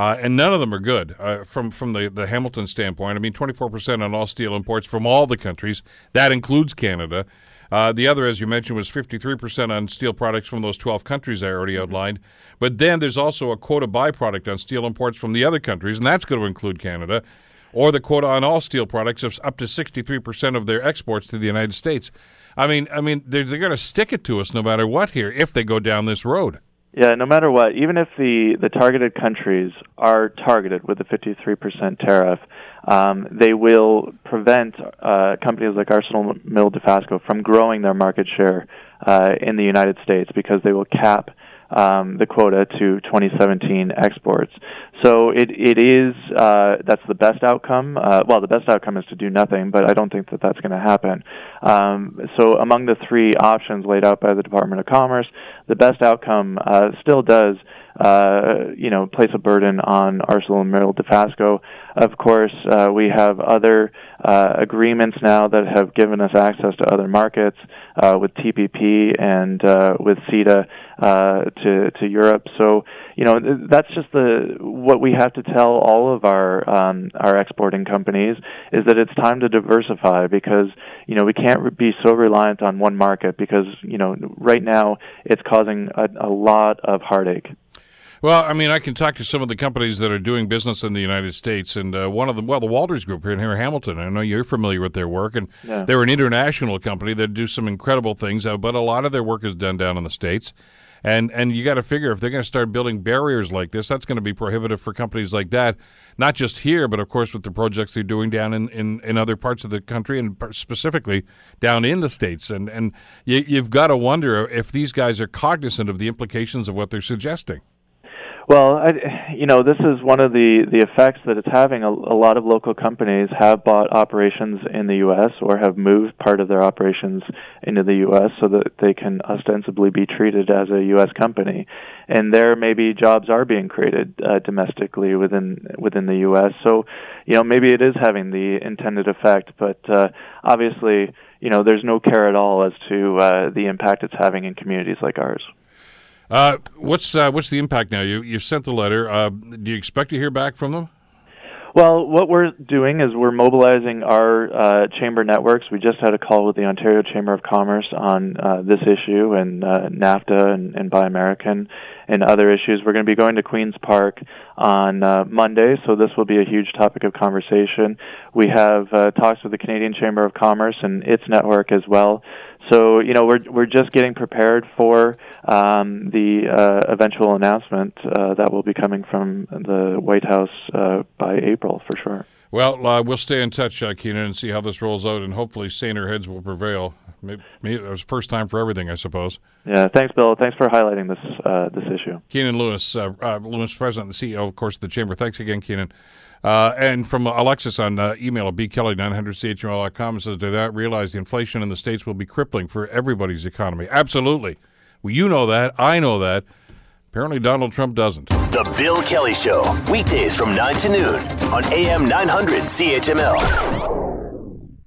Uh, and none of them are good uh, from from the, the Hamilton standpoint. I mean, 24% on all steel imports from all the countries. That includes Canada. Uh, the other, as you mentioned, was 53% on steel products from those 12 countries I already mm-hmm. outlined. But then there's also a quota byproduct on steel imports from the other countries, and that's going to include Canada, or the quota on all steel products of up to 63% of their exports to the United States. I mean, I mean, they're, they're going to stick it to us no matter what here if they go down this road. Yeah, no matter what, even if the, the targeted countries are targeted with a 53% tariff, um, they will prevent uh, companies like Arsenal Mill DeFasco from growing their market share uh, in the United States because they will cap um, the quota to 2017 exports. So it it is uh, that's the best outcome. Uh, well, the best outcome is to do nothing, but I don't think that that's going to happen. Um, so among the three options laid out by the Department of Commerce, the best outcome uh, still does uh, you know, place a burden on ArcelorMittal Dofasco. Of course, uh, we have other uh, agreements now that have given us access to other markets uh, with TPP and uh, with CETA uh, to to Europe. So, you know, that's just the what we have to tell all of our um, our exporting companies is that it's time to diversify because you know we can't be so reliant on one market because you know right now it's causing a, a lot of heartache. Well, I mean, I can talk to some of the companies that are doing business in the United States, and uh, one of them, well, the Walters Group here in here Hamilton. I know you're familiar with their work, and yeah. they're an international company that do some incredible things, uh, but a lot of their work is done down in the states. And and you got to figure if they're going to start building barriers like this, that's going to be prohibitive for companies like that, not just here, but of course with the projects they're doing down in, in, in other parts of the country and specifically down in the states. And and you, you've got to wonder if these guys are cognizant of the implications of what they're suggesting. Well, I, you know, this is one of the, the effects that it's having. A, a lot of local companies have bought operations in the U.S. or have moved part of their operations into the U.S. so that they can ostensibly be treated as a U.S. company. And there, maybe jobs are being created uh, domestically within within the U.S. So, you know, maybe it is having the intended effect. But uh, obviously, you know, there's no care at all as to uh, the impact it's having in communities like ours. Uh, what's uh, what's the impact now? You you've sent the letter. Uh, do you expect to hear back from them? Well, what we're doing is we're mobilizing our uh, chamber networks. We just had a call with the Ontario Chamber of Commerce on uh, this issue and uh, NAFTA and, and Buy American and other issues. We're going to be going to Queen's Park on uh, Monday, so this will be a huge topic of conversation. We have talks with the Canadian Chamber of Commerce and its network as well. So you know we're we're just getting prepared for um, the uh, eventual announcement uh, that will be coming from the White House uh, by April for sure. Well, uh, we'll stay in touch, uh, Keanin, and see how this rolls out, and hopefully saner heads will prevail. Maybe, maybe it was first time for everything, I suppose. Yeah, thanks, Bill. Thanks for highlighting this uh, this issue. Keanin Loomis, uh, uh, Loomis, President and CEO, of course, of the Chamber. Thanks again, Keanin. Uh, and from Alexis on uh, email at bkelly900chml.com, it says, Do that realize the inflation in the States will be crippling for everybody's economy? Absolutely. Well, you know that. I know that. Apparently, Donald Trump doesn't. The Bill Kelly Show, weekdays from 9 to noon on AM 900 CHML.